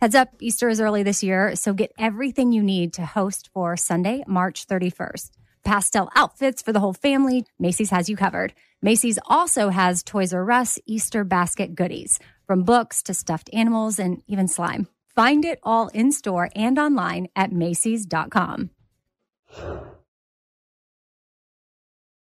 Heads up, Easter is early this year, so get everything you need to host for Sunday, March 31st. Pastel outfits for the whole family. Macy's has you covered. Macy's also has Toys R Us Easter basket goodies, from books to stuffed animals and even slime. Find it all in store and online at Macy's.com.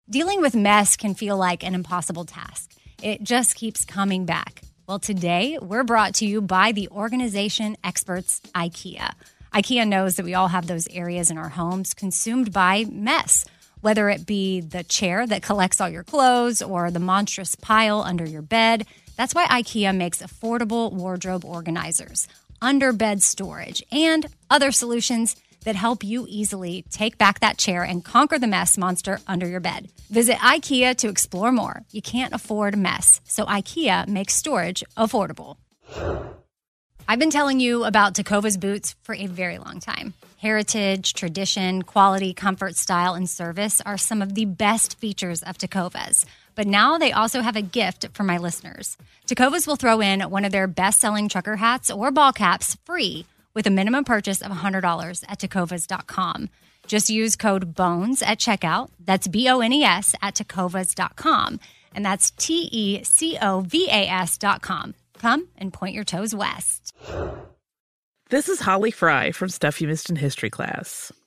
Dealing with mess can feel like an impossible task. It just keeps coming back. Well, today we're brought to you by the organization experts IKEA. IKEA knows that we all have those areas in our homes consumed by mess, whether it be the chair that collects all your clothes or the monstrous pile under your bed. That's why IKEA makes affordable wardrobe organizers, under bed storage, and other solutions that help you easily take back that chair and conquer the mess monster under your bed. Visit IKEA to explore more. You can't afford mess, so IKEA makes storage affordable. I've been telling you about Tecovas boots for a very long time. Heritage, tradition, quality, comfort, style, and service are some of the best features of Tecovas. But now they also have a gift for my listeners. Tecovas will throw in one of their best selling trucker hats or ball caps free with a minimum purchase of $100 at tecovas.com. Just use code BONES at checkout. That's B O N E S at tecovas.com. And that's T E C O V A S.com. Come and point your toes west. This is Holly Fry from Stuff You Missed in History class.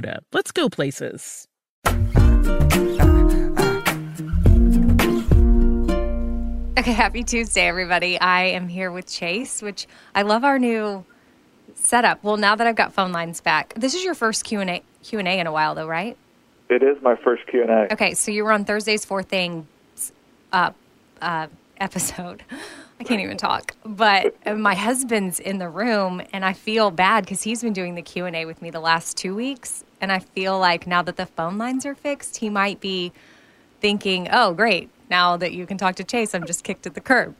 Toyota. Let's go places. Okay, happy Tuesday, everybody. I am here with Chase, which I love our new setup. Well, now that I've got phone lines back, this is your first Q and A Q and A in a while, though, right? It is my first Q and A. Okay, so you were on Thursday's Four Things uh, uh, episode. I can't even talk. But my husband's in the room, and I feel bad because he's been doing the Q and A with me the last two weeks, and I feel like now that the phone lines are fixed, he might be thinking, "Oh, great! Now that you can talk to Chase, I'm just kicked at the curb."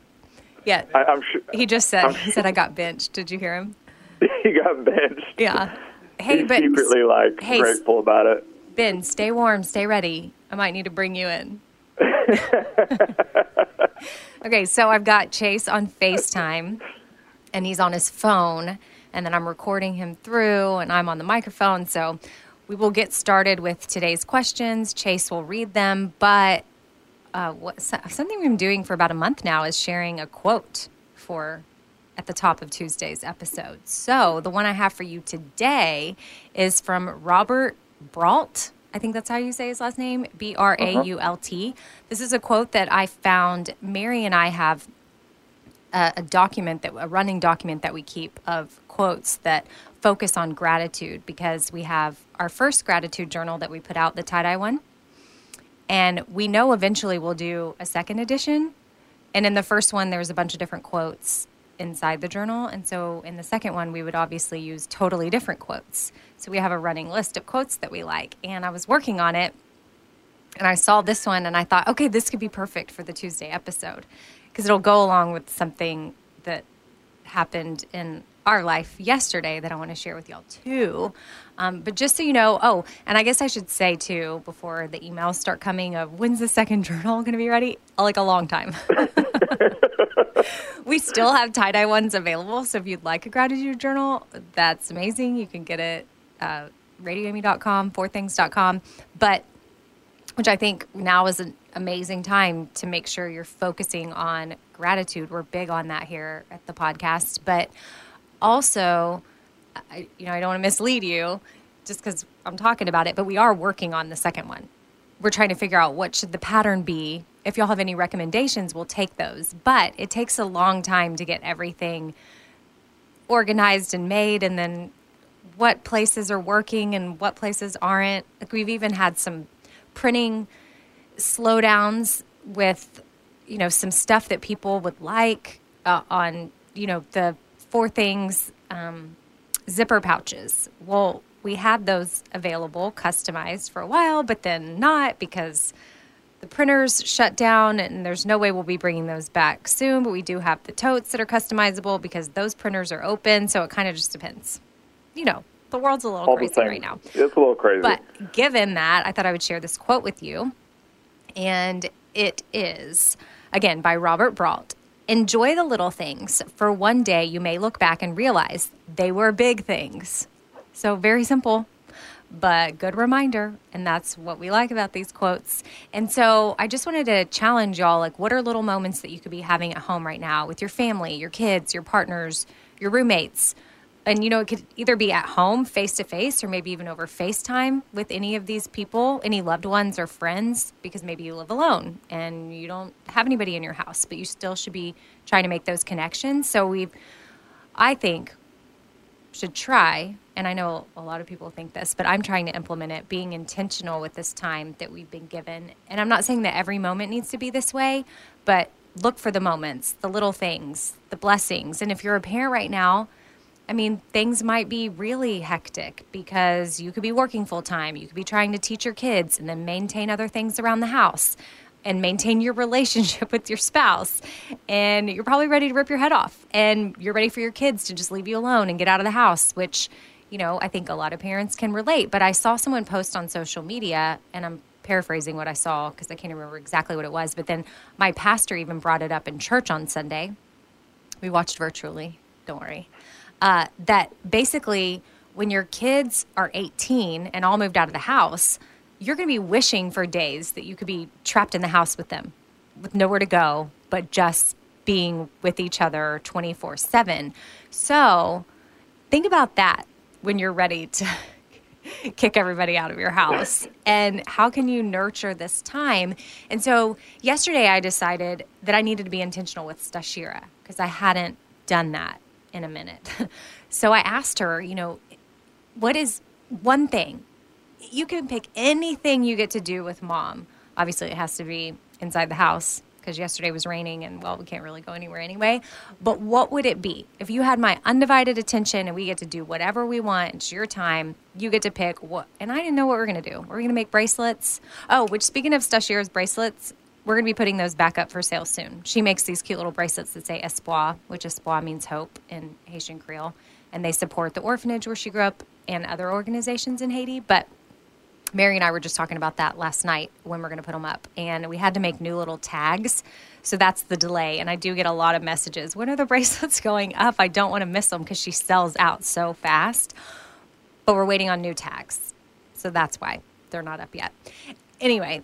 Yeah, I, am sure. He just said I'm he said I got benched. Did you hear him? he got benched. Yeah. Hey, He's but secretly like hey, grateful about it. Ben, stay warm, stay ready. I might need to bring you in. okay, so I've got Chase on FaceTime, and he's on his phone, and then I'm recording him through, and I'm on the microphone. So we will get started with today's questions. Chase will read them, but uh, what, something we've been doing for about a month now is sharing a quote for at the top of Tuesday's episode. So the one I have for you today is from Robert Brault. I think that's how you say his last name, B R A U L T. This is a quote that I found. Mary and I have a, a, document that a running document that we keep of quotes that focus on gratitude because we have our first gratitude journal that we put out, the tie dye one. And we know eventually we'll do a second edition. And in the first one, there was a bunch of different quotes inside the journal. And so in the second one, we would obviously use totally different quotes. So we have a running list of quotes that we like. And I was working on it and I saw this one and I thought, okay, this could be perfect for the Tuesday episode because it'll go along with something that happened in our life yesterday that I want to share with y'all too. Um, but just so you know, oh, and I guess I should say too before the emails start coming of when's the second journal going to be ready? Like a long time. we still have tie dye ones available. So if you'd like a gratitude journal, that's amazing. You can get it uh, radioamy.com, fourthings.com. But which I think now is an amazing time to make sure you're focusing on gratitude. We're big on that here at the podcast, but also, I, you know, I don't want to mislead you just because I'm talking about it, but we are working on the second one. We're trying to figure out what should the pattern be. If y'all have any recommendations, we'll take those. But it takes a long time to get everything organized and made, and then what places are working and what places aren't. Like we've even had some printing slowdowns with you know some stuff that people would like uh, on you know the four things um, zipper pouches. Well, we had those available, customized for a while, but then not because the printers shut down and there's no way we'll be bringing those back soon. But we do have the totes that are customizable because those printers are open. So it kind of just depends. You know, the world's a little All crazy right now. It's a little crazy. But given that, I thought I would share this quote with you. And it is, again, by Robert Brault. Enjoy the little things, for one day you may look back and realize they were big things. So, very simple, but good reminder. And that's what we like about these quotes. And so, I just wanted to challenge y'all like, what are little moments that you could be having at home right now with your family, your kids, your partners, your roommates? And you know it could either be at home face to face or maybe even over facetime with any of these people any loved ones or friends because maybe you live alone and you don't have anybody in your house but you still should be trying to make those connections. So we i think should try and i know a lot of people think this but i'm trying to implement it being intentional with this time that we've been given. And i'm not saying that every moment needs to be this way but look for the moments the little things the blessings. And if you're a parent right now I mean, things might be really hectic because you could be working full time, you could be trying to teach your kids and then maintain other things around the house and maintain your relationship with your spouse. And you're probably ready to rip your head off and you're ready for your kids to just leave you alone and get out of the house, which, you know, I think a lot of parents can relate. But I saw someone post on social media and I'm paraphrasing what I saw because I can't remember exactly what it was. But then my pastor even brought it up in church on Sunday. We watched virtually, don't worry uh, that basically when your kids are 18 and all moved out of the house, you're going to be wishing for days that you could be trapped in the house with them with nowhere to go, but just being with each other 24 7. So think about that when you're ready to kick everybody out of your house. And how can you nurture this time? And so yesterday I decided that I needed to be intentional with Stashira because I hadn't done that in a minute. so I asked her, you know, what is one thing? You can pick anything you get to do with mom. Obviously, it has to be inside the house because yesterday was raining and, well, we can't really go anywhere anyway. But what would it be? If you had my undivided attention and we get to do whatever we want, it's your time, you get to pick what. And I didn't know what we are going to do. We're going to make bracelets. Oh, which speaking of Stashira's bracelets, we're going to be putting those back up for sale soon. She makes these cute little bracelets that say espoir, which espoir means hope in Haitian Creole. And they support the orphanage where she grew up and other organizations in Haiti. But Mary and I were just talking about that last night when we're going to put them up. And we had to make new little tags. So that's the delay. And I do get a lot of messages. When are the bracelets going up? I don't want to miss them because she sells out so fast. But we're waiting on new tags. So that's why they're not up yet. Anyway,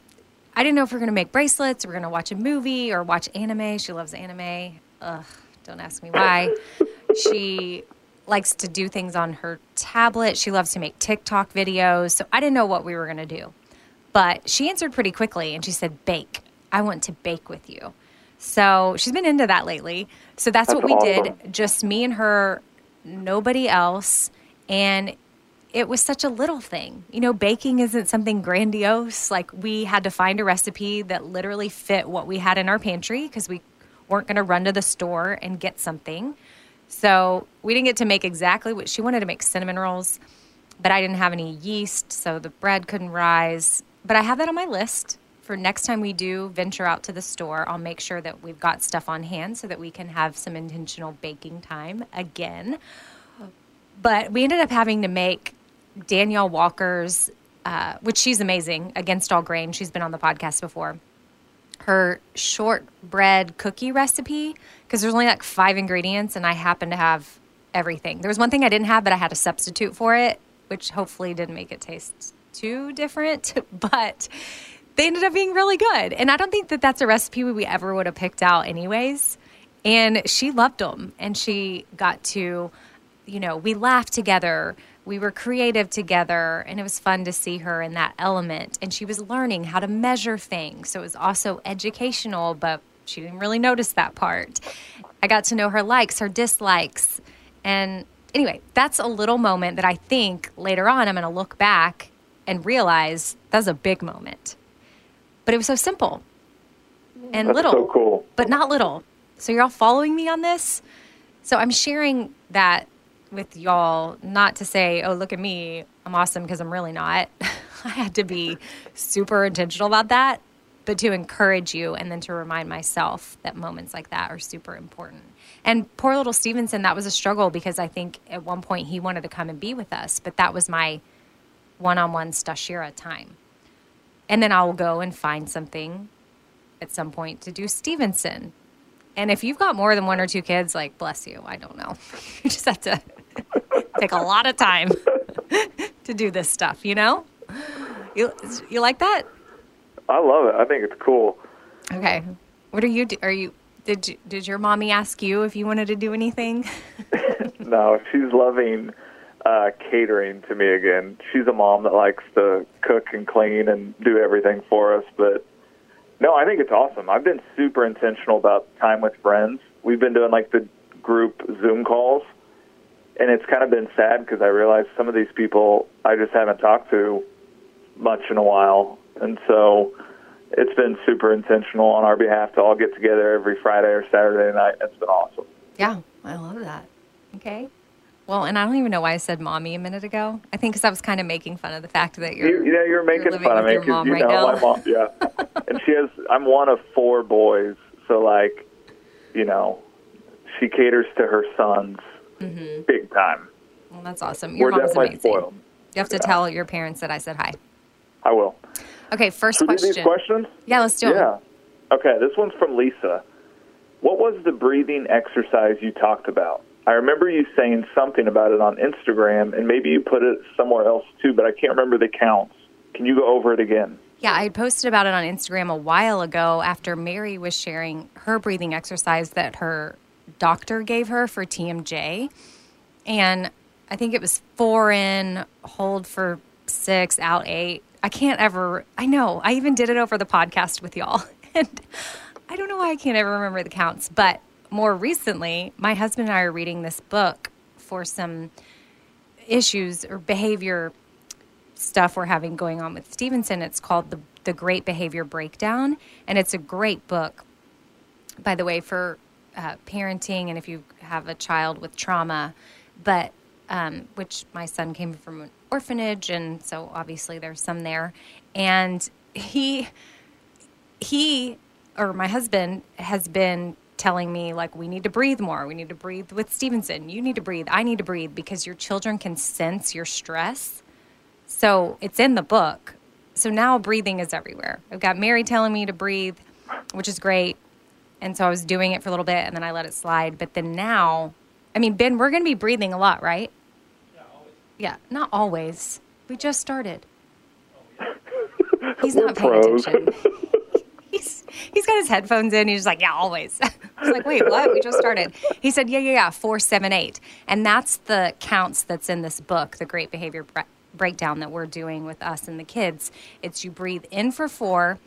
I didn't know if we are going to make bracelets, or we're going to watch a movie or watch anime. She loves anime. Ugh, don't ask me why. she likes to do things on her tablet. She loves to make TikTok videos. So I didn't know what we were going to do. But she answered pretty quickly and she said, Bake. I want to bake with you. So she's been into that lately. So that's, that's what we awesome. did. Just me and her, nobody else. And it was such a little thing. You know, baking isn't something grandiose. Like we had to find a recipe that literally fit what we had in our pantry because we weren't going to run to the store and get something. So we didn't get to make exactly what she wanted to make cinnamon rolls, but I didn't have any yeast, so the bread couldn't rise. But I have that on my list for next time we do venture out to the store. I'll make sure that we've got stuff on hand so that we can have some intentional baking time again. But we ended up having to make Danielle Walker's, uh, which she's amazing, Against All Grain. She's been on the podcast before. Her shortbread cookie recipe, because there's only like five ingredients, and I happen to have everything. There was one thing I didn't have, but I had a substitute for it, which hopefully didn't make it taste too different, but they ended up being really good. And I don't think that that's a recipe we ever would have picked out, anyways. And she loved them, and she got to, you know, we laughed together we were creative together and it was fun to see her in that element. And she was learning how to measure things so it was also educational but she didn't really notice that part. I got to know her likes her dislikes and anyway that's a little moment that i think later on i'm going to look back and realize that was a big moment. But it was so simple and that's little so cool. but not little. So you're all following me on this? So i'm sharing that with y'all, not to say, oh, look at me, I'm awesome, because I'm really not. I had to be super intentional about that, but to encourage you and then to remind myself that moments like that are super important. And poor little Stevenson, that was a struggle because I think at one point he wanted to come and be with us, but that was my one on one Stashira time. And then I'll go and find something at some point to do Stevenson. And if you've got more than one or two kids, like, bless you, I don't know. You just have to take a lot of time to do this stuff, you know? You, you like that? I love it. I think it's cool. Okay. What are you, are you, did, you, did your mommy ask you if you wanted to do anything? no, she's loving uh, catering to me again. She's a mom that likes to cook and clean and do everything for us, but no, I think it's awesome. I've been super intentional about time with friends. We've been doing like the group Zoom calls, and it's kind of been sad because I realize some of these people I just haven't talked to much in a while, and so it's been super intentional on our behalf to all get together every Friday or Saturday night. It's been awesome. Yeah, I love that. Okay. Well, and I don't even know why I said mommy a minute ago. I think because I was kind of making fun of the fact that you're. You, you know, you're making you're fun of me because you right know now. my mom. Yeah, and she has. I'm one of four boys, so like, you know, she caters to her sons Mm-hmm. big time. Well, that's awesome. Your We're mom's definitely amazing. spoiled. You have to tell your parents that I said hi. I will. Okay, first Should question. these questions? Yeah, let's do it. Yeah. Okay, this one's from Lisa. What was the breathing exercise you talked about? I remember you saying something about it on Instagram, and maybe you put it somewhere else too, but I can't remember the counts. Can you go over it again? Yeah, I posted about it on Instagram a while ago after Mary was sharing her breathing exercise that her doctor gave her for TMJ. And I think it was four in, hold for six, out eight. I can't ever, I know, I even did it over the podcast with y'all. And I don't know why I can't ever remember the counts. But more recently, my husband and I are reading this book for some issues or behavior stuff we're having going on with Stevenson. It's called the the Great Behavior Breakdown, and it's a great book, by the way, for uh, parenting and if you have a child with trauma. But um, which my son came from an orphanage, and so obviously there's some there, and he he or my husband has been telling me like we need to breathe more. We need to breathe with stevenson. You need to breathe. I need to breathe because your children can sense your stress. So it's in the book. So now breathing is everywhere. I've got mary telling me to breathe which is great and so i was doing it for a little bit and then i let it slide but then now i mean ben we're going to be breathing a lot right yeah not always we just started he's We're not paying pros. attention he's he's got his headphones in. He's just like, yeah, always. I was like, wait, what? We just started. He said, yeah, yeah, yeah, four, seven, eight, and that's the counts that's in this book, the Great Behavior Bre- Breakdown that we're doing with us and the kids. It's you breathe in for four,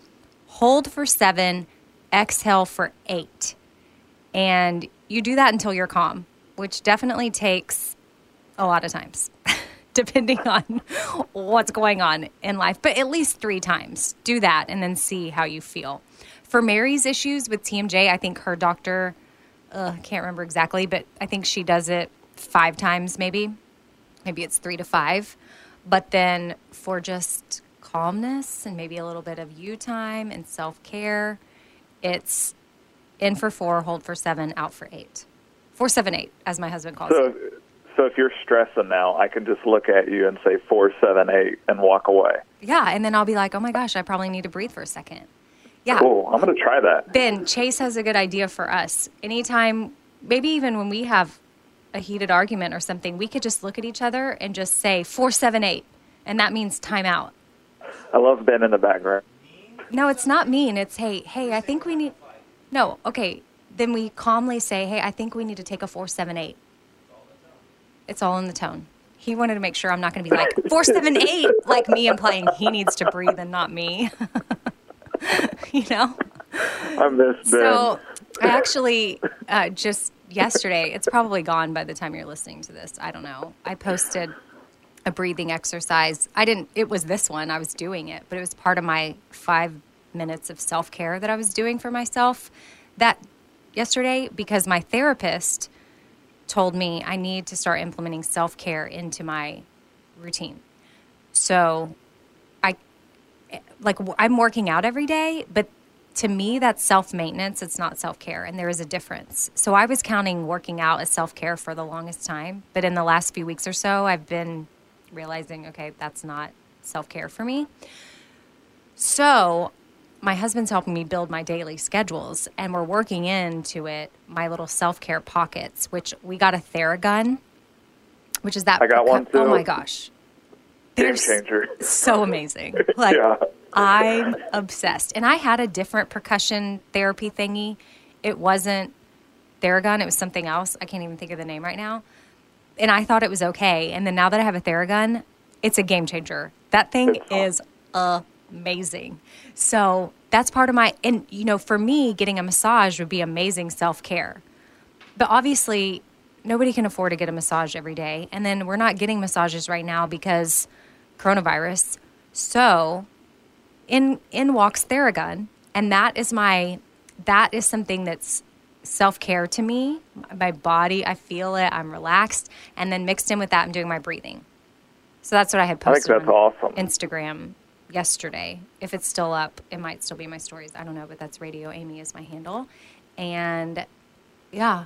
hold for seven, exhale for eight, and you do that until you're calm, which definitely takes a lot of times. depending on what's going on in life, but at least three times. Do that and then see how you feel. For Mary's issues with TMJ, I think her doctor, uh, can't remember exactly, but I think she does it five times maybe. Maybe it's three to five. But then for just calmness and maybe a little bit of you time and self care, it's in for four, hold for seven, out for eight. Four, seven, eight, as my husband calls it. So, so if you're stressing now, I can just look at you and say four, seven, eight, and walk away. Yeah, and then I'll be like, oh my gosh, I probably need to breathe for a second. Yeah. Cool. I'm going to try that. Ben, Chase has a good idea for us. Anytime, maybe even when we have a heated argument or something, we could just look at each other and just say four, seven, eight. And that means time out. I love Ben in the background. No, it's not mean. It's, hey, hey, I think we need. No, okay. Then we calmly say, hey, I think we need to take a four, seven, eight. It's all in the tone. He wanted to make sure I'm not going to be like four, seven, eight, like me implying he needs to breathe and not me. you know? I miss Ben. So I actually uh, just yesterday, it's probably gone by the time you're listening to this. I don't know. I posted a breathing exercise. I didn't, it was this one. I was doing it, but it was part of my five minutes of self care that I was doing for myself that yesterday because my therapist told me I need to start implementing self care into my routine. So I like I'm working out every day, but to me that's self maintenance, it's not self care, and there is a difference. So I was counting working out as self care for the longest time, but in the last few weeks or so, I've been realizing, okay, that's not self care for me. So my husband's helping me build my daily schedules and we're working into it my little self-care pockets which we got a theragun which is that I got one oh too. Oh my gosh Game They're changer. so amazing like Yeah. i'm obsessed and i had a different percussion therapy thingy it wasn't theragun it was something else i can't even think of the name right now and i thought it was okay and then now that i have a theragun it's a game changer. That thing is amazing. So that's part of my and you know for me getting a massage would be amazing self-care. But obviously nobody can afford to get a massage every day and then we're not getting massages right now because coronavirus. So in in walks theragun and that is my that is something that's self-care to me my body i feel it i'm relaxed and then mixed in with that i'm doing my breathing. So that's what i had I think posted that's on awesome. instagram yesterday. If it's still up it might still be my stories. I don't know but that's radio amy is my handle. And yeah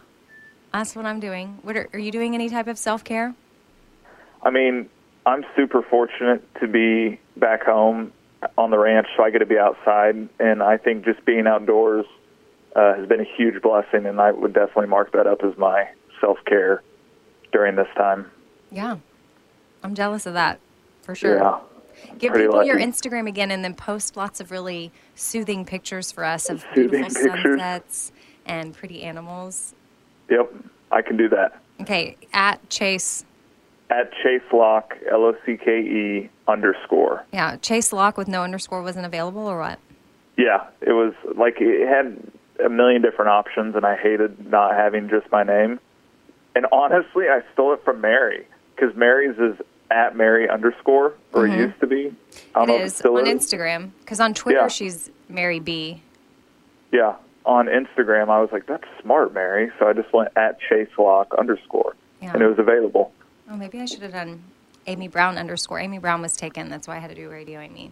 that's what i'm doing. What are, are you doing any type of self-care? I mean, I'm super fortunate to be back home on the ranch, so I get to be outside, and I think just being outdoors uh, has been a huge blessing, and I would definitely mark that up as my self care during this time. yeah i'm jealous of that for sure Yeah. Give people your. Instagram again and then post lots of really soothing pictures for us of Soothing beautiful pictures. sunsets and pretty animals. Yep, I can do that. Okay, at Chase, At Chase Locke, L O C K E underscore. yeah, Chase Locke with no underscore wasn't available or what? Yeah, it was like it had a million different options, and I hated not having just my name. And honestly, I stole it from Mary because Mary's is at Mary underscore, or it used to be. I Mm-hmm. It know if it is on is. Instagram because on Twitter Yeah. she's Mary B. Yeah, on Instagram, I was like, "That's smart, Mary." So I just went at Chase Locke underscore, Yeah. and it was available. Oh, maybe I should have done Amy Brown underscore. Amy Brown was taken. That's why I had to do Radio Amy.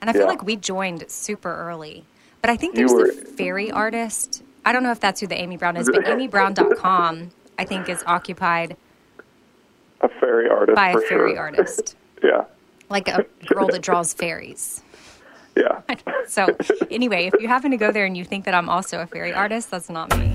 And I feel Yeah. like we joined super early. But I think there's were- the fairy artist. I don't know if that's who the Amy Brown is, but amybrown.com I think is occupied A fairy artist by a fairy sure. artist, yeah, like a girl that draws fairies. yeah. So, anyway, if you happen to go there and you think that I'm also a fairy artist, that's not me.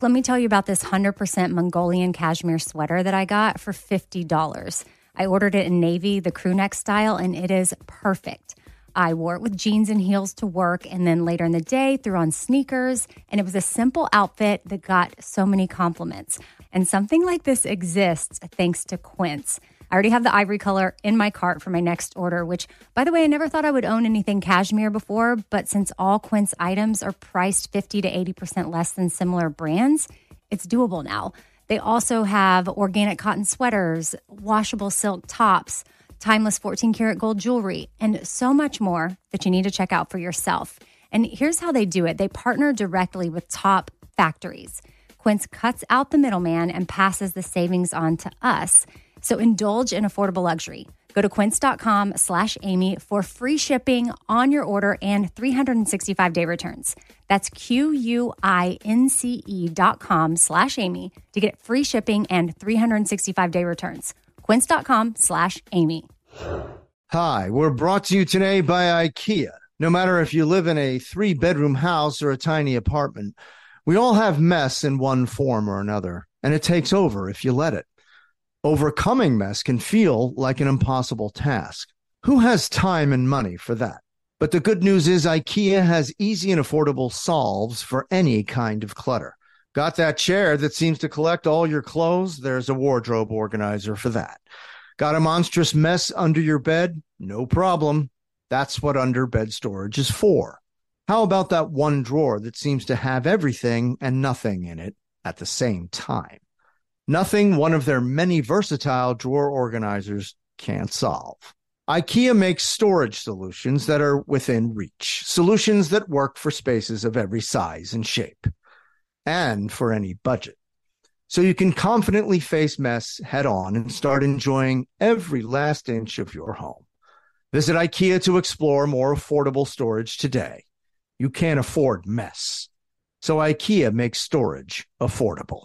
Let me tell you about this 100% Mongolian cashmere sweater that I got for $50. I ordered it in navy, the crew neck style, and it is perfect. I wore it with jeans and heels to work, and then later in the day, threw on sneakers. And it was a simple outfit that got so many compliments. And something like this exists thanks to Quince. I already have the ivory color in my cart for my next order, which, by the way, I never thought I would own anything cashmere before. But since all Quince items are priced 50 to 80% less than similar brands, it's doable now. They also have organic cotton sweaters, washable silk tops, timeless 14 karat gold jewelry, and so much more that you need to check out for yourself. And here's how they do it they partner directly with top factories. Quince cuts out the middleman and passes the savings on to us. So indulge in affordable luxury. Go to quince.com slash Amy for free shipping on your order and 365 day returns. That's Q-U-I-N-C-E E dot com slash Amy to get free shipping and 365 day returns. Quince.com slash Amy. Hi, we're brought to you today by IKEA. No matter if you live in a three bedroom house or a tiny apartment, we all have mess in one form or another, and it takes over if you let it. Overcoming mess can feel like an impossible task. Who has time and money for that? But the good news is IKEA has easy and affordable solves for any kind of clutter. Got that chair that seems to collect all your clothes? There's a wardrobe organizer for that. Got a monstrous mess under your bed? No problem. That's what under bed storage is for. How about that one drawer that seems to have everything and nothing in it at the same time? Nothing one of their many versatile drawer organizers can't solve. IKEA makes storage solutions that are within reach, solutions that work for spaces of every size and shape, and for any budget. So you can confidently face mess head on and start enjoying every last inch of your home. Visit IKEA to explore more affordable storage today. You can't afford mess. So IKEA makes storage affordable.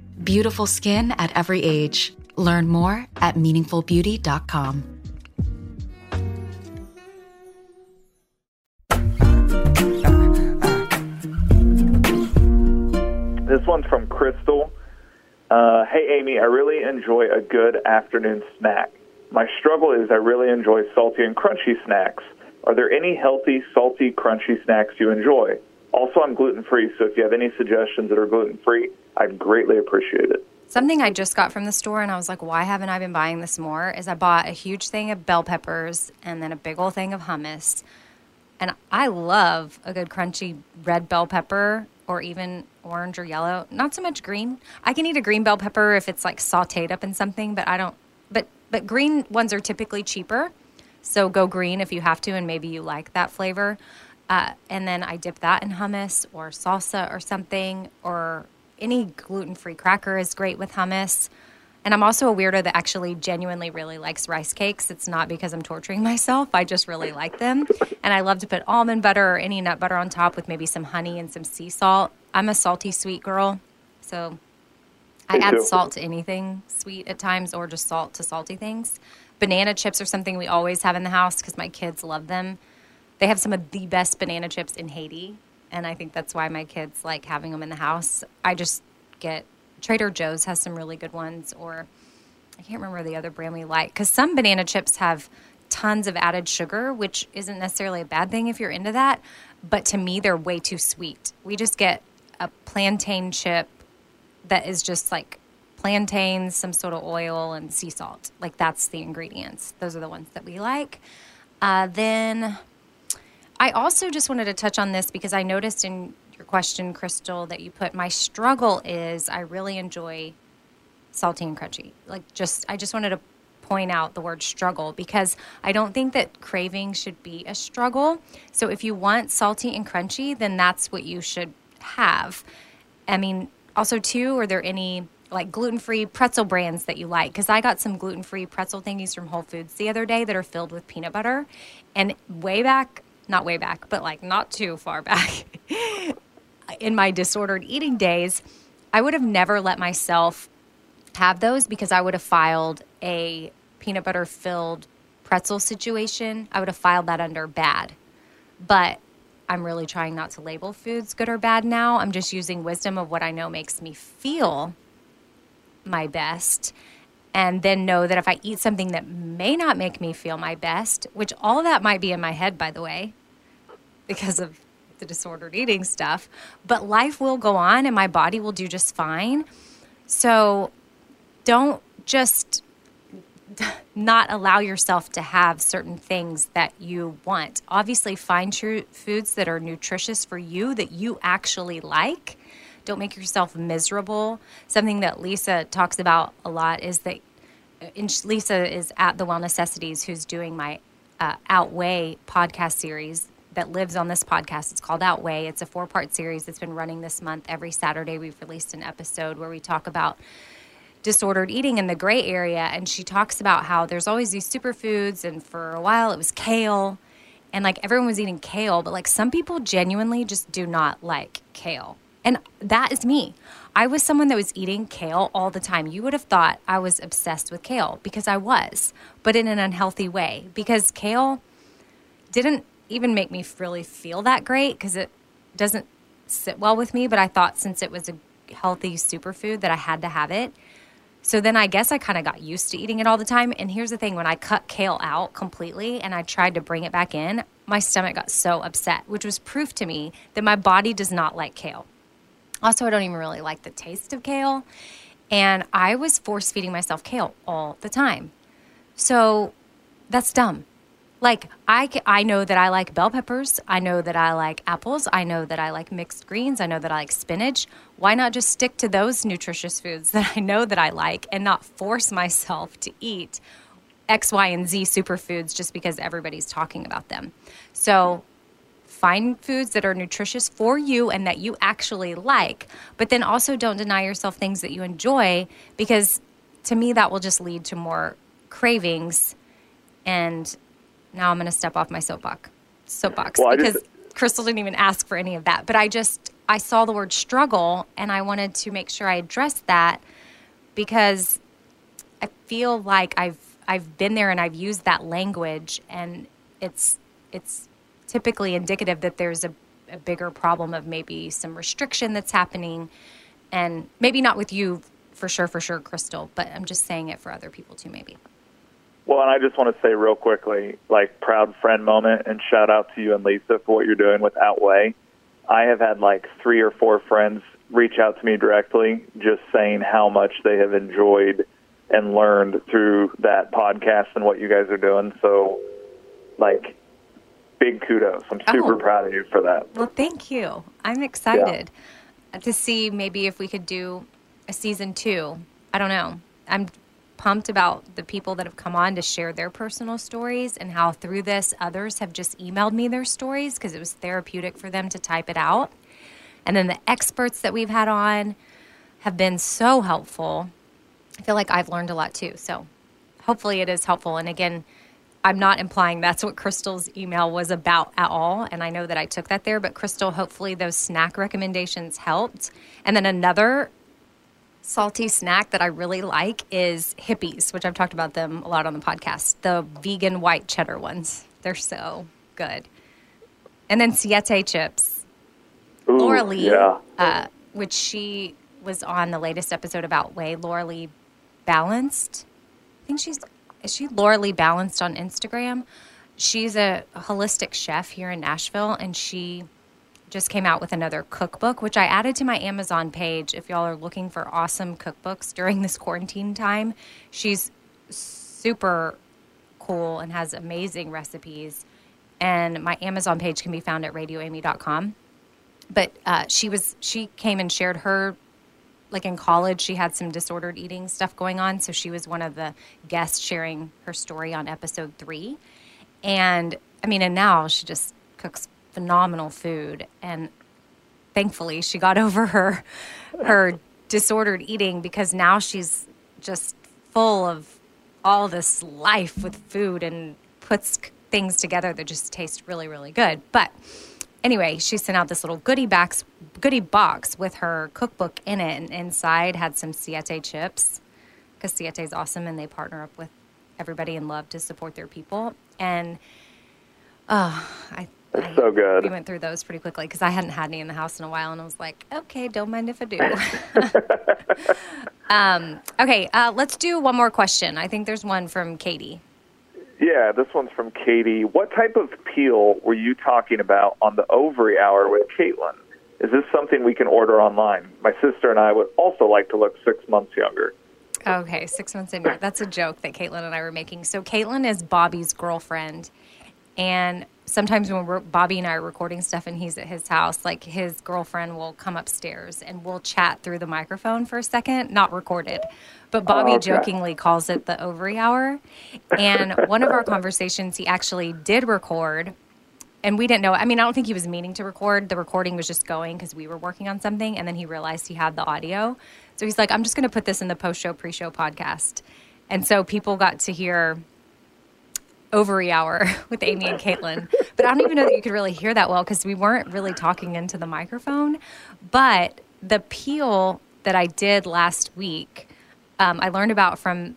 Beautiful skin at every age. Learn more at meaningfulbeauty.com. This one's from Crystal. Uh, hey, Amy, I really enjoy a good afternoon snack. My struggle is I really enjoy salty and crunchy snacks. Are there any healthy, salty, crunchy snacks you enjoy? Also, I'm gluten free, so if you have any suggestions that are gluten free, I'd greatly appreciate it. Something I just got from the store and I was like, why haven't I been buying this more? Is I bought a huge thing of bell peppers and then a big old thing of hummus. And I love a good crunchy red bell pepper or even orange or yellow. Not so much green. I can eat a green bell pepper if it's like sauteed up in something, but I don't but but green ones are typically cheaper. So go green if you have to and maybe you like that flavor. Uh, and then I dip that in hummus or salsa or something or any gluten free cracker is great with hummus. And I'm also a weirdo that actually genuinely really likes rice cakes. It's not because I'm torturing myself. I just really like them. And I love to put almond butter or any nut butter on top with maybe some honey and some sea salt. I'm a salty sweet girl. So I Me add too. salt to anything sweet at times or just salt to salty things. Banana chips are something we always have in the house because my kids love them. They have some of the best banana chips in Haiti. And I think that's why my kids like having them in the house. I just get Trader Joe's has some really good ones, or I can't remember the other brand we like because some banana chips have tons of added sugar, which isn't necessarily a bad thing if you're into that. But to me, they're way too sweet. We just get a plantain chip that is just like plantains, some sort of oil, and sea salt. Like that's the ingredients. Those are the ones that we like. Uh, then I also just wanted to touch on this because I noticed in your question, Crystal, that you put my struggle is I really enjoy salty and crunchy. Like just I just wanted to point out the word struggle because I don't think that craving should be a struggle. So if you want salty and crunchy, then that's what you should have. I mean, also too, are there any like gluten-free pretzel brands that you like? Because I got some gluten-free pretzel thingies from Whole Foods the other day that are filled with peanut butter, and way back, not way back, but like not too far back, in my disordered eating days, I would have never let myself have those because I would have filed a peanut butter filled pretzel situation. I would have filed that under bad. But I'm really trying not to label foods good or bad now. I'm just using wisdom of what I know makes me feel my best. And then know that if I eat something that may not make me feel my best, which all that might be in my head, by the way, because of the disordered eating stuff, but life will go on and my body will do just fine. So don't just not allow yourself to have certain things that you want. Obviously, find true foods that are nutritious for you that you actually like. Don't make yourself miserable. Something that Lisa talks about a lot is that Lisa is at the Well Necessities, who's doing my uh, Outweigh podcast series that lives on this podcast. It's called Outway. It's a four part series that's been running this month. Every Saturday, we've released an episode where we talk about disordered eating in the gray area. And she talks about how there's always these superfoods. And for a while, it was kale. And like everyone was eating kale, but like some people genuinely just do not like kale. And that is me. I was someone that was eating kale all the time. You would have thought I was obsessed with kale because I was, but in an unhealthy way. Because kale didn't even make me really feel that great because it doesn't sit well with me. But I thought since it was a healthy superfood that I had to have it. So then I guess I kind of got used to eating it all the time. And here's the thing when I cut kale out completely and I tried to bring it back in, my stomach got so upset, which was proof to me that my body does not like kale. Also, I don't even really like the taste of kale. And I was force feeding myself kale all the time. So that's dumb. Like I, I know that I like bell peppers. I know that I like apples. I know that I like mixed greens. I know that I like spinach. Why not just stick to those nutritious foods that I know that I like and not force myself to eat X, Y, and Z superfoods just because everybody's talking about them? So find foods that are nutritious for you and that you actually like, but then also don't deny yourself things that you enjoy because to me that will just lead to more cravings and now I'm going to step off my soapbox soapbox well, because just, Crystal didn't even ask for any of that, but I just I saw the word struggle and I wanted to make sure I addressed that because I feel like I've I've been there and I've used that language and it's it's typically indicative that there's a, a bigger problem of maybe some restriction that's happening and maybe not with you for sure for sure crystal but i'm just saying it for other people too maybe well and i just want to say real quickly like proud friend moment and shout out to you and lisa for what you're doing with Outway. i have had like three or four friends reach out to me directly just saying how much they have enjoyed and learned through that podcast and what you guys are doing so like big kudos. I'm super oh. proud of you for that. Well, thank you. I'm excited yeah. to see maybe if we could do a season two. I don't know. I'm pumped about the people that have come on to share their personal stories and how through this others have just emailed me their stories because it was therapeutic for them to type it out. And then the experts that we've had on have been so helpful. I feel like I've learned a lot too. So hopefully it is helpful. And again, I'm not implying that's what Crystal's email was about at all. And I know that I took that there, but Crystal, hopefully those snack recommendations helped. And then another salty snack that I really like is Hippeas, which I've talked about them a lot on the podcast. The vegan white cheddar ones. They're so good. And then Siete chips. Ooh, Laura Lea, yeah. uh, which she was on the latest episode about Way. Laura Lea Balanced. I think she's is she Laura Lea Balanced on Instagram? She's a holistic chef here in Nashville, and she just came out with another cookbook, which I added to my Amazon page. If y'all are looking for awesome cookbooks during this quarantine time, she's super cool and has amazing recipes. And my Amazon page can be found at radioamy.com. But uh, she was she came and shared her like in college, she had some disordered eating stuff going on. So she was one of the guests sharing her story on episode three. And I mean, and now she just cooks phenomenal food. And thankfully, she got over her her disordered eating because now she's just full of all this life with food and puts things together that just taste really, really good. But anyway, she sent out this little goodie box, goodie box with her cookbook in it, and inside had some Siete chips because Siete is awesome and they partner up with everybody and love to support their people. And oh, I. I, so good. We went through those pretty quickly because I hadn't had any in the house in a while, and I was like, "Okay, don't mind if I do." um, okay, uh, let's do one more question. I think there's one from Katie. Yeah, this one's from Katie. What type of peel were you talking about on the ovary hour with Caitlin? Is this something we can order online? My sister and I would also like to look six months younger. Okay, six months younger. That's a joke that Caitlin and I were making. So Caitlin is Bobby's girlfriend, and sometimes when we're, Bobby and I are recording stuff and he's at his house, like his girlfriend will come upstairs and we'll chat through the microphone for a second, not recorded. But Bobby Oh, okay. jokingly calls it the ovary hour. And one of our conversations, he actually did record. And we didn't know. I mean, I don't think he was meaning to record. The recording was just going because we were working on something. And then he realized he had the audio. So he's like, I'm just going to put this in the post show, pre show podcast. And so people got to hear ovary hour with Amy and Caitlin. But I don't even know that you could really hear that well because we weren't really talking into the microphone. But the peel that I did last week, um, I learned about from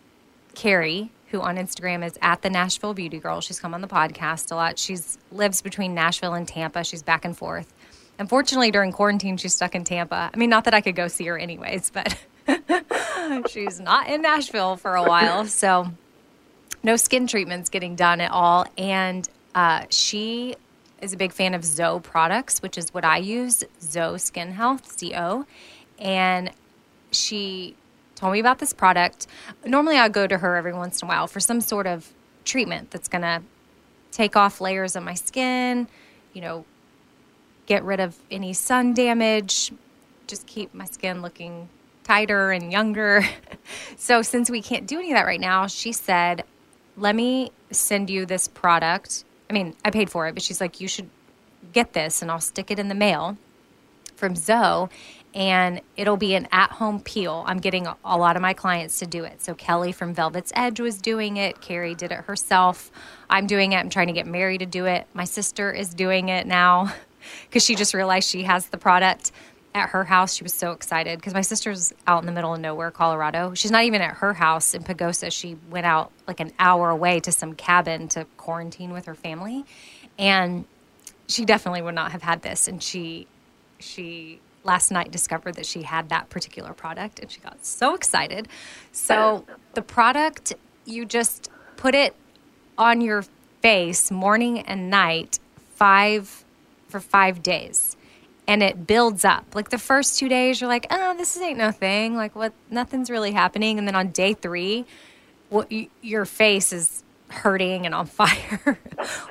Carrie, who on Instagram is at the Nashville Beauty Girl. She's come on the podcast a lot. She lives between Nashville and Tampa. She's back and forth. Unfortunately, during quarantine, she's stuck in Tampa. I mean, not that I could go see her anyways, but she's not in Nashville for a while. So no skin treatments getting done at all. And uh, she is a big fan of ZO products, which is what I use, ZO Skin Health, Z-O. And she told me about this product. Normally, I go to her every once in a while for some sort of treatment that's going to take off layers of my skin, you know, get rid of any sun damage, just keep my skin looking tighter and younger. so, since we can't do any of that right now, she said, Let me send you this product. I mean, I paid for it, but she's like, You should get this and I'll stick it in the mail from ZO and it'll be an at home peel. I'm getting a, lot of my clients to do it. So Kelly from Velvet's Edge was doing it. Carrie did it herself. I'm doing it. I'm trying to get Mary to do it. My sister is doing it now because she just realized she has the product at her house. She was so excited because my sister's out in the middle of nowhere, Colorado. She's not even at her house in Pagosa. She went out like an hour away to some cabin to quarantine with her family. And she definitely would not have had this. And she, she last night discovered that she had that particular product and she got so excited. So the product, you just put it on your face morning and night, five for five days. And it builds up. Like the first two days, you're like, oh, this ain't no thing. Like, what? Nothing's really happening. And then on day three, what you, your face is hurting and on fire,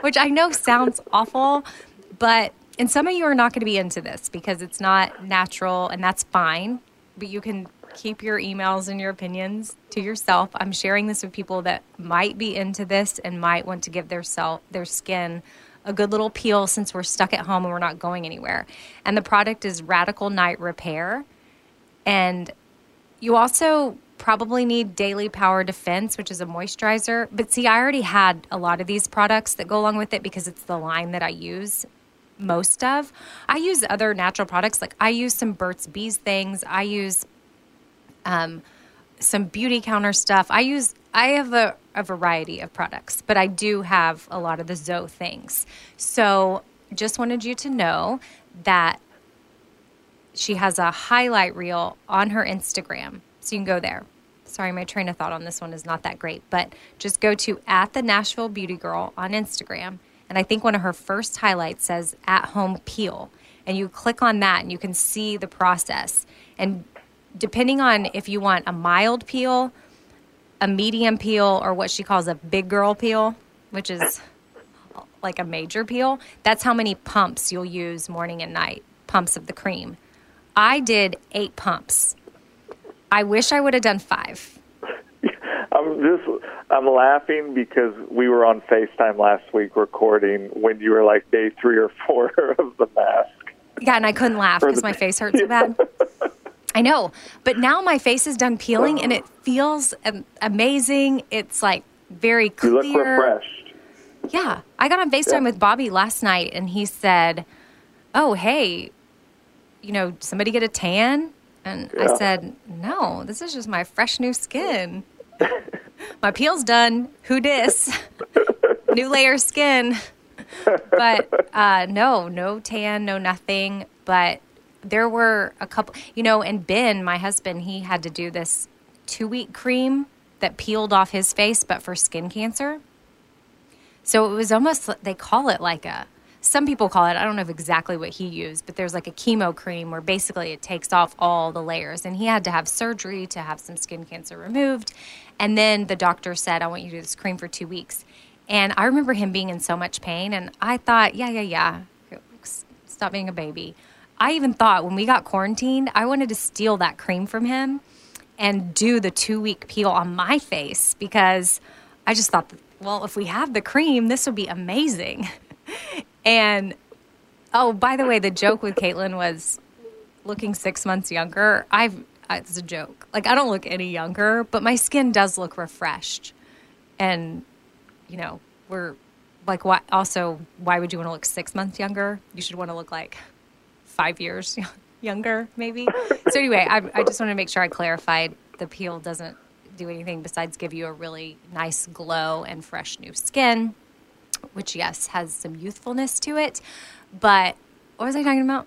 which I know sounds awful, but and some of you are not going to be into this because it's not natural and that's fine, but you can keep your emails and your opinions to yourself. I'm sharing this with people that might be into this and might want to give their self their skin a good little peel since we're stuck at home and we're not going anywhere. And the product is Radical Night Repair. And you also probably need Daily Power Defense, which is a moisturizer. But see, I already had a lot of these products that go along with it because it's the line that I use most of. I use other natural products. Like I use some Burt's Bees things. I use um, some Beautycounter stuff. I use I have a, a variety of products, but I do have a lot of the ZO things. So just wanted you to know that she has a highlight reel on her Instagram. So you can go there. Sorry, my train of thought on this one is not that great, but just go to at the Nashville Beauty Girl on Instagram. And I think one of her first highlights says at home peel. And you click on that and you can see the process. And depending on if you want a mild peel, a medium peel, or what she calls a big girl peel, which is like a major peel, that's how many pumps you'll use morning and night, pumps of the cream. I did eight pumps. I wish I would have done five. I'm just I'm laughing because we were on FaceTime last week recording when you were like day three or four of the mask. Yeah, and I couldn't laugh because my face hurt so bad. I know, but now my face is done peeling and it feels am- amazing. It's like very clear. You look refreshed. Yeah. I got on FaceTime with Bobby last night and he said, Oh, hey, you know, somebody get a tan? And I said, No, this is just my fresh new skin. my peel's done. Who dis? new layer skin. But uh, no, no tan, no nothing. But there were a couple, you know, and Ben, my husband, he had to do this two week cream that peeled off his face, but for skin cancer. So it was almost, they call it like a some people call it, I don't know exactly what he used, but there's like a chemo cream where basically it takes off all the layers. And he had to have surgery to have some skin cancer removed. And then the doctor said, I want you to do this cream for two weeks. And I remember him being in so much pain. And I thought, yeah, yeah, yeah, stop being a baby. I even thought when we got quarantined, I wanted to steal that cream from him and do the two week peel on my face because I just thought, well, if we have the cream, this would be amazing. and oh, by the way, the joke with Caitlin was looking six months younger. I've it's a joke. Like I don't look any younger, but my skin does look refreshed. And you know, we're like why also why would you want to look six months younger? You should want to look like five years younger, maybe. so anyway, I, I just want to make sure I clarified the peel doesn't do anything besides give you a really nice glow and fresh new skin, which yes has some youthfulness to it. But what was I talking about?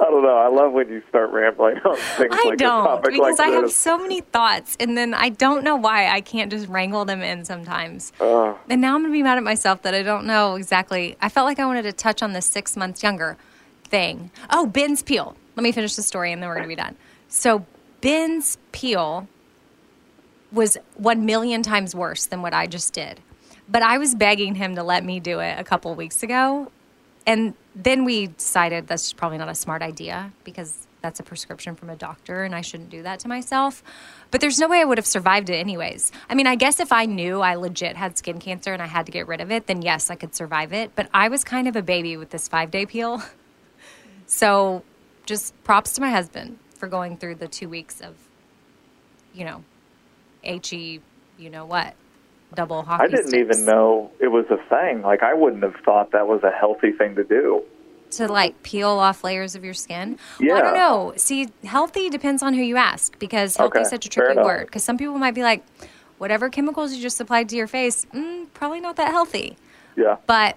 I don't know. I love when you start rambling on things I like I don't because like I have so many thoughts, and then I don't know why I can't just wrangle them in sometimes. Uh, and now I'm gonna be mad at myself that I don't know exactly. I felt like I wanted to touch on the six months younger thing. Oh, Ben's peel. Let me finish the story, and then we're gonna be done. So Ben's peel was one million times worse than what I just did, but I was begging him to let me do it a couple weeks ago, and then we decided that's probably not a smart idea because that's a prescription from a doctor and I shouldn't do that to myself. But there's no way I would have survived it anyways. I mean, I guess if I knew I legit had skin cancer and I had to get rid of it, then yes, I could survive it. But I was kind of a baby with this five day peel. So just props to my husband for going through the two weeks of, you know, HE, you know what, double hockey I didn't sticks. even know it was a thing. Like I wouldn't have thought that was a healthy thing to do. to like peel off layers of your skin? Well, I don't know. See, healthy depends on who you ask because healthy is such a tricky word. Because some people might be like, whatever chemicals you just applied to your face, mm, probably not that healthy. Yeah. But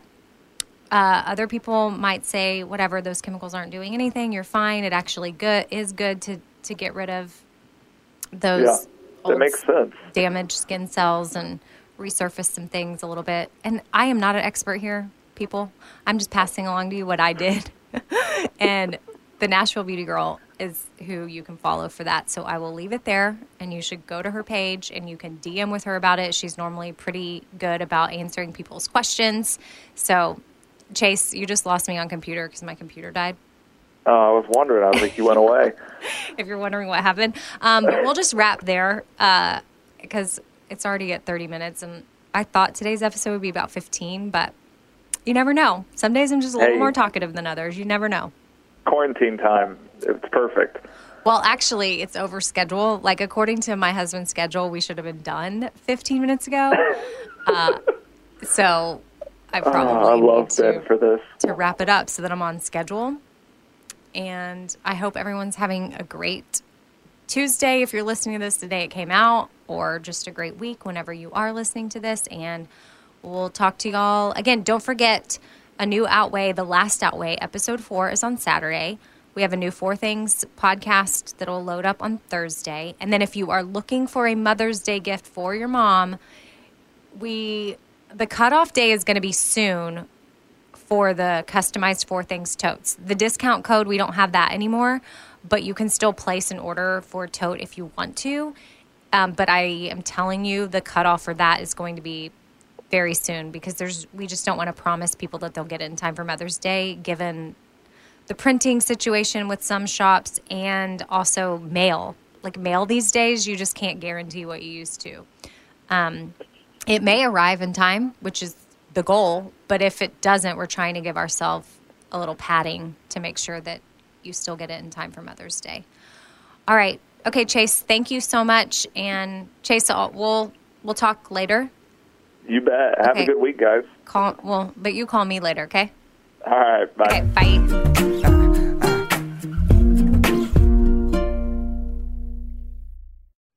uh, other people might say, whatever, those chemicals aren't doing anything. You're fine. It actually good is good to to get rid of those Yeah. That makes sense. damaged skin cells and resurface some things a little bit. And I am not an expert here, people. I'm just passing along to you what I did. and the Nashville Beauty Girl is who you can follow for that. So I will leave it there and you should go to her page and you can DM with her about it. She's normally pretty good about answering people's questions. So Chase, you just lost me on computer because my computer died Uh, I was wondering. I was like, you went away. if you're wondering what happened. Um, but we'll just wrap there because it's already at 30 minutes. And I thought today's episode would be about 15, but you never know. Some days I'm just a little Hey. more talkative than others. You never know. Quarantine time. It's perfect. Well, actually, it's over schedule. Like, according to my husband's schedule, we should have been done 15 minutes ago. Uh, so I Oh, probably I need love to for this. to wrap it up so that I'm on schedule. And I hope everyone's having a great Tuesday. If you're listening to this the day it came out, or just a great week whenever you are listening to this. And we'll talk to y'all again. Don't forget a new Outweigh, the last Outweigh, episode four is on Saturday. We have a new Four Things podcast that'll load up on Thursday. And then if you are looking for a Mother's Day gift for your mom, we the cutoff day is going to be soon for the customized four things totes. The discount code we don't have that anymore, but you can still place an order for a tote if you want to. Um, but I am telling you, the cutoff for that is going to be very soon because there's we just don't want to promise people that they'll get it in time for Mother's Day, given the printing situation with some shops and also mail. Like mail these days, you just can't guarantee what you used to. Um, it may arrive in time, which is the goal, but if it doesn't, we're trying to give ourselves a little padding to make sure that you still get it in time for Mother's Day. All right. Okay, Chase, thank you so much. And Chase, we'll we'll talk later. You bet. Have Okay. a good week, guys. Call well, but you call me later, okay? All right. Bye. Okay, bye.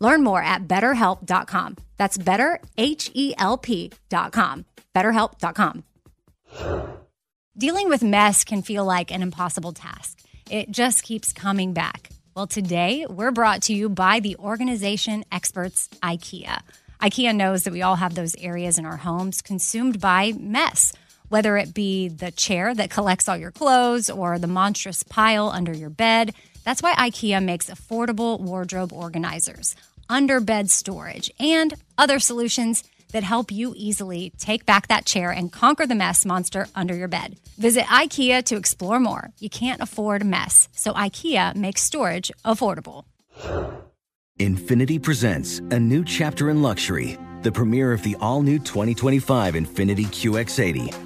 Learn more at betterhelp.com. That's better, H E L P.com. BetterHelp.com. Dealing with mess can feel like an impossible task. It just keeps coming back. Well, today we're brought to you by the organization experts IKEA. IKEA knows that we all have those areas in our homes consumed by mess, whether it be the chair that collects all your clothes or the monstrous pile under your bed. That's why IKEA makes affordable wardrobe organizers, underbed storage, and other solutions that help you easily take back that chair and conquer the mess monster under your bed. Visit IKEA to explore more. You can't afford mess, so IKEA makes storage affordable. Infiniti presents a new chapter in luxury, the premiere of the all new 2025 Infiniti QX80,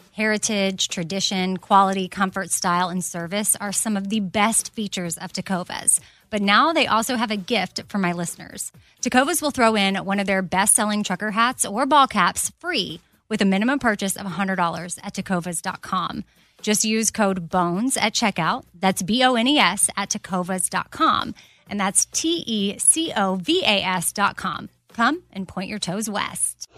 Heritage, tradition, quality, comfort, style, and service are some of the best features of Tecovas. But now they also have a gift for my listeners. Tecovas will throw in one of their best selling trucker hats or ball caps free with a minimum purchase of $100 at tecovas.com. Just use code BONES at checkout. That's B O N E S at tecovas.com. And that's T E C O V A S dot com. Come and point your toes west.